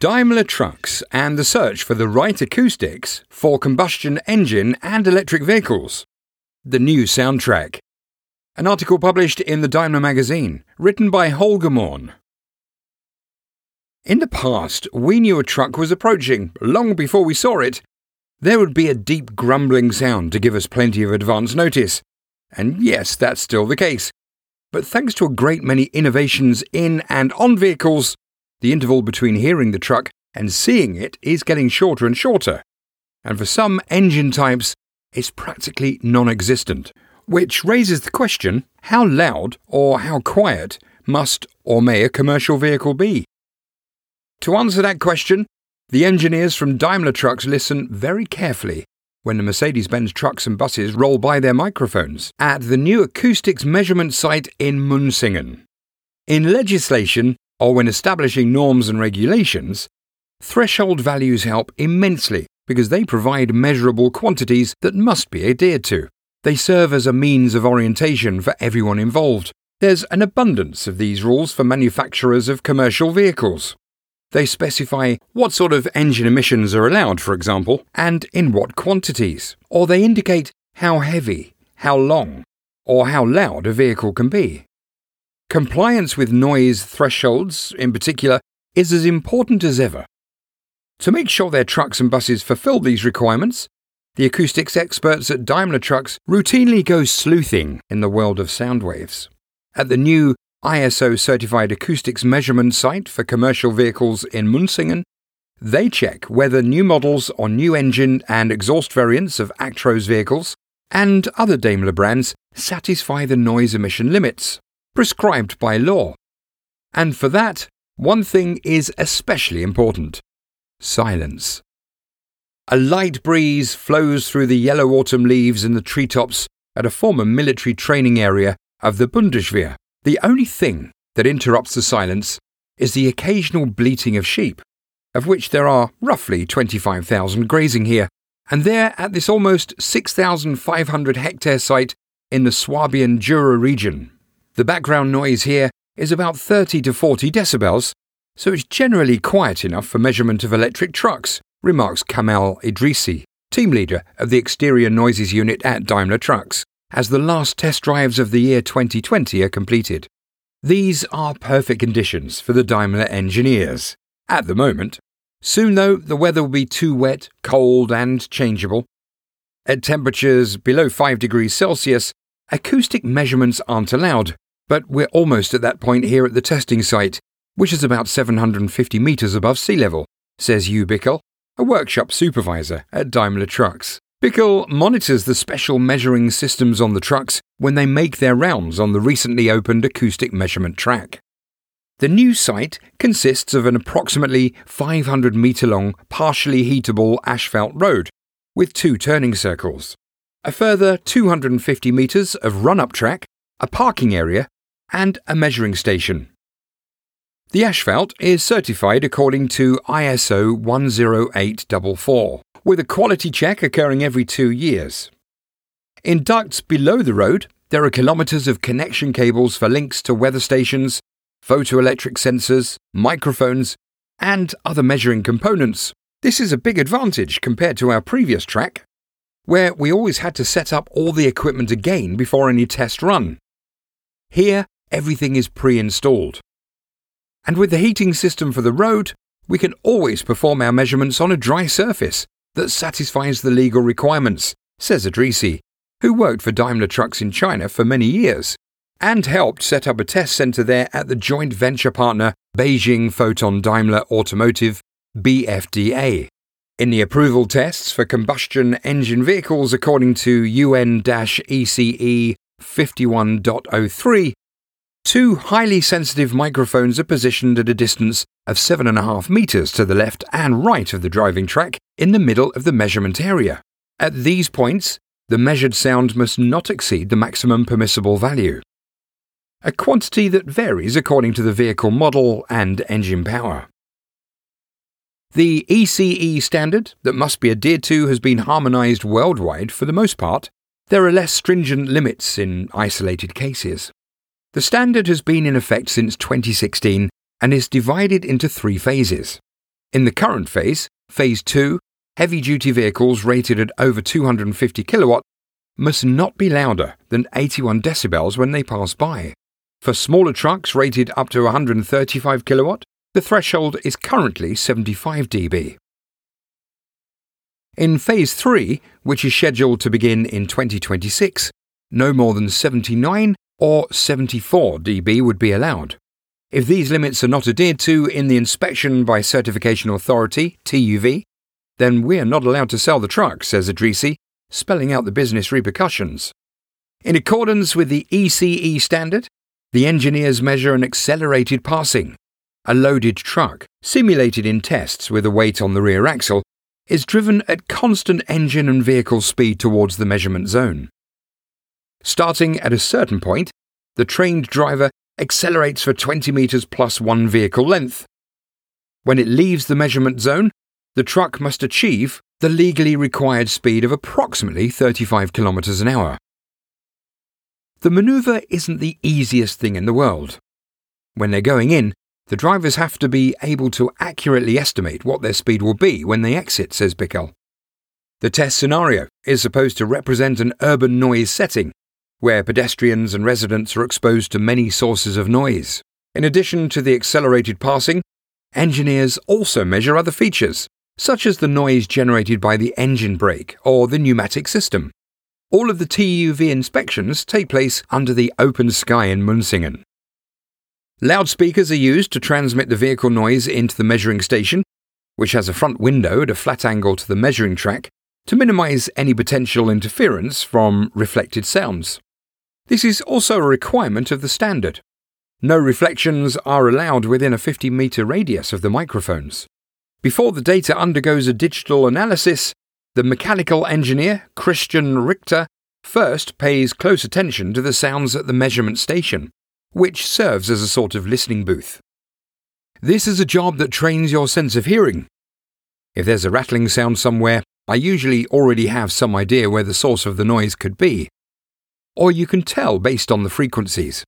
Daimler Trucks and the search for the right acoustics for combustion engine and electric vehicles. The new soundtrack. An article published in the Daimler magazine, written by Holger Morn. In the past, we knew a truck was approaching long before we saw it. There would be a deep grumbling sound to give us plenty of advance notice. And yes, that's still the case. But thanks to a great many innovations in and on vehicles, the interval between hearing the truck and seeing it is getting shorter and shorter. And for some engine types, it's practically non existent. Which raises the question how loud or how quiet must or may a commercial vehicle be? To answer that question, the engineers from Daimler Trucks listen very carefully when the Mercedes Benz trucks and buses roll by their microphones at the new acoustics measurement site in Münsingen. In legislation, or when establishing norms and regulations, threshold values help immensely because they provide measurable quantities that must be adhered to. They serve as a means of orientation for everyone involved. There's an abundance of these rules for manufacturers of commercial vehicles. They specify what sort of engine emissions are allowed, for example, and in what quantities. Or they indicate how heavy, how long, or how loud a vehicle can be. Compliance with noise thresholds, in particular, is as important as ever. To make sure their trucks and buses fulfill these requirements, the acoustics experts at Daimler Trucks routinely go sleuthing in the world of sound waves. At the new ISO certified acoustics measurement site for commercial vehicles in Münsingen, they check whether new models or new engine and exhaust variants of Actros vehicles and other Daimler brands satisfy the noise emission limits prescribed by law. And for that, one thing is especially important silence. A light breeze flows through the yellow autumn leaves in the treetops at a former military training area of the Bundeswehr. The only thing that interrupts the silence is the occasional bleating of sheep, of which there are roughly 25,000 grazing here, and there at this almost 6,500 hectare site in the Swabian Jura region. The background noise here is about 30 to 40 decibels, so it's generally quiet enough for measurement of electric trucks, remarks Kamal Idrisi, team leader of the exterior noises unit at Daimler Trucks, as the last test drives of the year 2020 are completed. These are perfect conditions for the Daimler engineers. At the moment. Soon, though, the weather will be too wet, cold, and changeable. At temperatures below 5 degrees Celsius, acoustic measurements aren't allowed, but we're almost at that point here at the testing site, which is about 750 metres above sea level, says Uwe Bickel, a workshop supervisor at Daimler Trucks. Bickel monitors the special measuring systems on the trucks when they make their rounds on the recently opened acoustic measurement track. The new site consists of an approximately 500 metre long, partially heatable asphalt road with two turning circles, a further 250 metres of run up track, a parking area, and a measuring station. The asphalt is certified according to ISO 10844, with a quality check occurring every two years. In ducts below the road, there are kilometres of connection cables for links to weather stations, photoelectric sensors, microphones, and other measuring components. This is a big advantage compared to our previous track, where we always had to set up all the equipment again before any test run. Here, everything is pre installed. And with the heating system for the road, we can always perform our measurements on a dry surface that satisfies the legal requirements, says Idrisi, who worked for Daimler Trucks in China for many years and helped set up a test centre there at the joint venture partner Beijing Foton Daimler Automotive, BFDA. In the approval tests for combustion engine vehicles according to UN ECE 51.03, Two highly sensitive microphones are positioned at a distance of 7.5 metres to the left and right of the driving track in the middle of the measurement area. At these points, the measured sound must not exceed the maximum permissible value, a quantity that varies according to the vehicle model and engine power. The ECE standard that must be adhered to has been harmonised worldwide for the most part. There are less stringent limits in isolated cases. The standard has been in effect since 2016 and is divided into three phases. In the current phase, Phase 2, heavy duty vehicles rated at over 250 kilowatt must not be louder than 81 decibels when they pass by. For smaller trucks rated up to 135 kilowatt, the threshold is currently 75 dB. In Phase 3, which is scheduled to begin in 2026, no more than 79 or 74 dB would be allowed. If these limits are not adhered to in the inspection by Certification Authority, TÜV, then we are not allowed to sell the truck, says Idrisi, spelling out the business repercussions. In accordance with the ECE standard, the engineers measure an accelerated passing. A loaded truck, simulated in tests with a weight on the rear axle, is driven at constant engine and vehicle speed towards the measurement zone. Starting at a certain point, the trained driver accelerates for 20 metres plus one vehicle length. When it leaves the measurement zone, the truck must achieve the legally required speed of approximately 35 kilometers an hour. The maneuver isn't the easiest thing in the world. When they're going in, the drivers have to be able to accurately estimate what their speed will be when they exit, says Bickel. The test scenario is supposed to represent an urban noise setting, where pedestrians and residents are exposed to many sources of noise. In addition to the accelerated passing, engineers also measure other features, such as the noise generated by the engine brake or the pneumatic system. All of the TÜV inspections take place under the open sky in Münsingen. Loudspeakers are used to transmit the vehicle noise into the measuring station, which has a front window at a flat angle to the measuring track to minimize any potential interference from reflected sounds. This is also a requirement of the standard. No reflections are allowed within a 50 meter radius of the microphones. Before the data undergoes a digital analysis, the mechanical engineer, Christian Richter, first pays close attention to the sounds at the measurement station, which serves as a sort of listening booth. This is a job that trains your sense of hearing. If there's a rattling sound somewhere, I usually already have some idea where the source of the noise could be. Or you can tell based on the frequencies.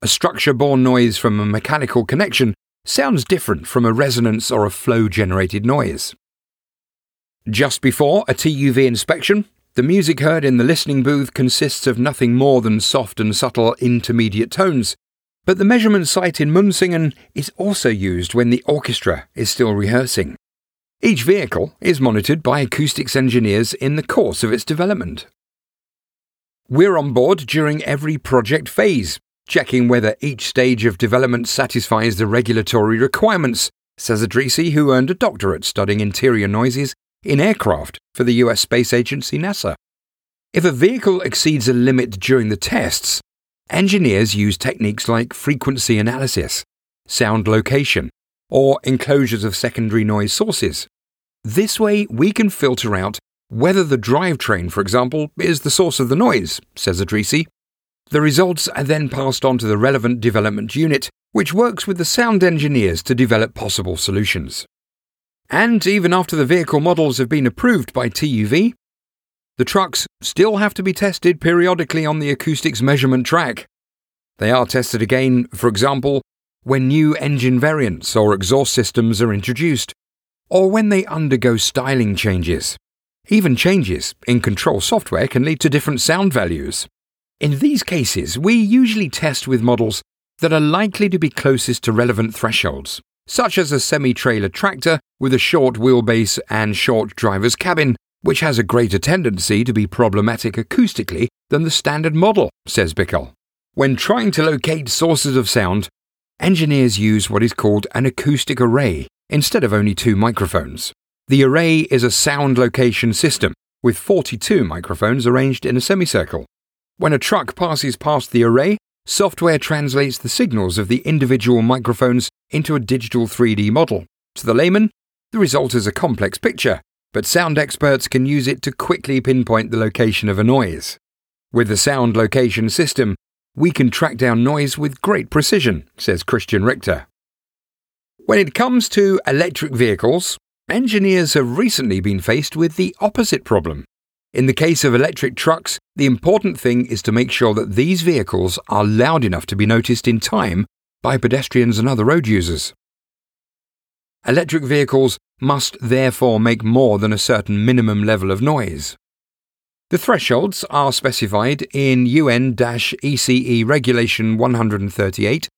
A structure borne noise from a mechanical connection sounds different from a resonance or a flow generated noise. Just before a TÜV inspection, the music heard in the listening booth consists of nothing more than soft and subtle intermediate tones, but the measurement site in Münsingen is also used when the orchestra is still rehearsing. Each vehicle is monitored by acoustics engineers in the course of its development. We're on board during every project phase, checking whether each stage of development satisfies the regulatory requirements, says Idrisi, who earned a doctorate studying interior noises in aircraft for the US space agency NASA. If a vehicle exceeds a limit during the tests, engineers use techniques like frequency analysis, sound location, or enclosures of secondary noise sources. This way, we can filter out whether the drivetrain, for example, is the source of the noise, says Idrisi, the results are then passed on to the relevant development unit, which works with the sound engineers to develop possible solutions. And even after the vehicle models have been approved by TÜV, the trucks still have to be tested periodically on the acoustics measurement track. They are tested again, for example, when new engine variants or exhaust systems are introduced, or when they undergo styling changes. Even changes in control software can lead to different sound values. In these cases, we usually test with models that are likely to be closest to relevant thresholds, such as a semi trailer tractor with a short wheelbase and short driver's cabin, which has a greater tendency to be problematic acoustically than the standard model, says Bickel. When trying to locate sources of sound, engineers use what is called an acoustic array instead of only two microphones. The array is a sound location system with 42 microphones arranged in a semicircle. When a truck passes past the array, software translates the signals of the individual microphones into a digital 3D model. To the layman, the result is a complex picture, but sound experts can use it to quickly pinpoint the location of a noise. With the sound location system, we can track down noise with great precision, says Christian Richter. When it comes to electric vehicles, engineers have recently been faced with the opposite problem. In the case of electric trucks, the important thing is to make sure that these vehicles are loud enough to be noticed in time by pedestrians and other road users. Electric vehicles must therefore make more than a certain minimum level of noise. The thresholds are specified in UN ECE Regulation 138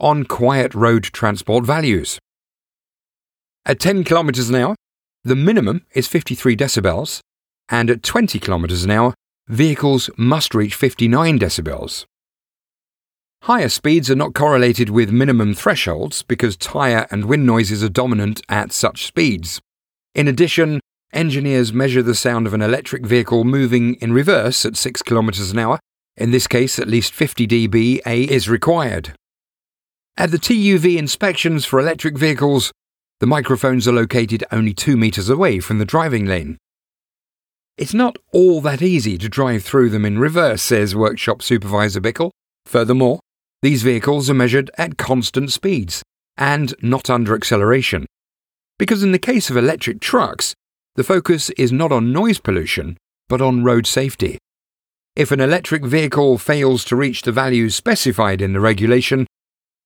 on quiet road transport values. At 10 km an hour, the minimum is 53 decibels, and at 20 km an hour, vehicles must reach 59 decibels. Higher speeds are not correlated with minimum thresholds because tyre and wind noises are dominant at such speeds. In addition, engineers measure the sound of an electric vehicle moving in reverse at 6 km an hour. In this case, at least 50 dBA is required. At the TÜV inspections for electric vehicles, the microphones are located only 2 metres away from the driving lane. It's not all that easy to drive through them in reverse, says workshop supervisor Bickel. Furthermore, these vehicles are measured at constant speeds and not under acceleration. Because in the case of electric trucks, the focus is not on noise pollution, but on road safety. If an electric vehicle fails to reach the values specified in the regulation,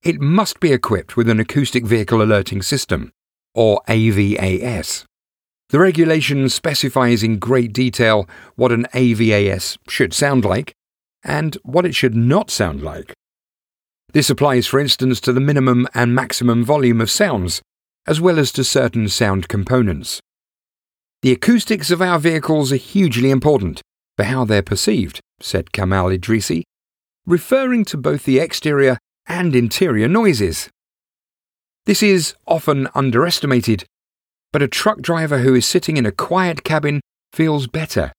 it must be equipped with an acoustic vehicle alerting system, or AVAS. The regulation specifies in great detail what an AVAS should sound like and what it should not sound like. This applies, for instance, to the minimum and maximum volume of sounds, as well as to certain sound components. The acoustics of our vehicles are hugely important for how they're perceived, said Kamal Idrisi, referring to both the exterior and interior noises. This is often underestimated, but a truck driver who is sitting in a quiet cabin feels better,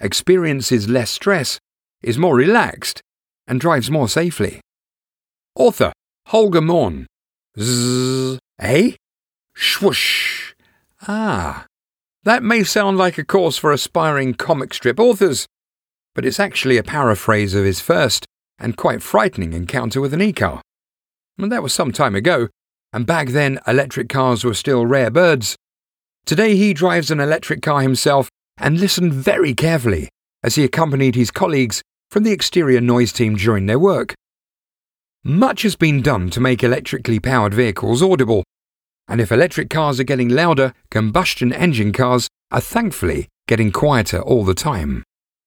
experiences less stress, is more relaxed, and drives more safely. Author Holger Morn. Zzz, eh? Swoosh. Ah, that may sound like a course for aspiring comic strip authors, but it's actually a paraphrase of his first and quite frightening encounter with an e-car. That was some time ago, and back then electric cars were still rare birds. Today he drives an electric car himself and listened very carefully as he accompanied his colleagues from the exterior noise team during their work. Much has been done to make electrically powered vehicles audible, and if electric cars are getting louder, combustion engine cars are thankfully getting quieter all the time.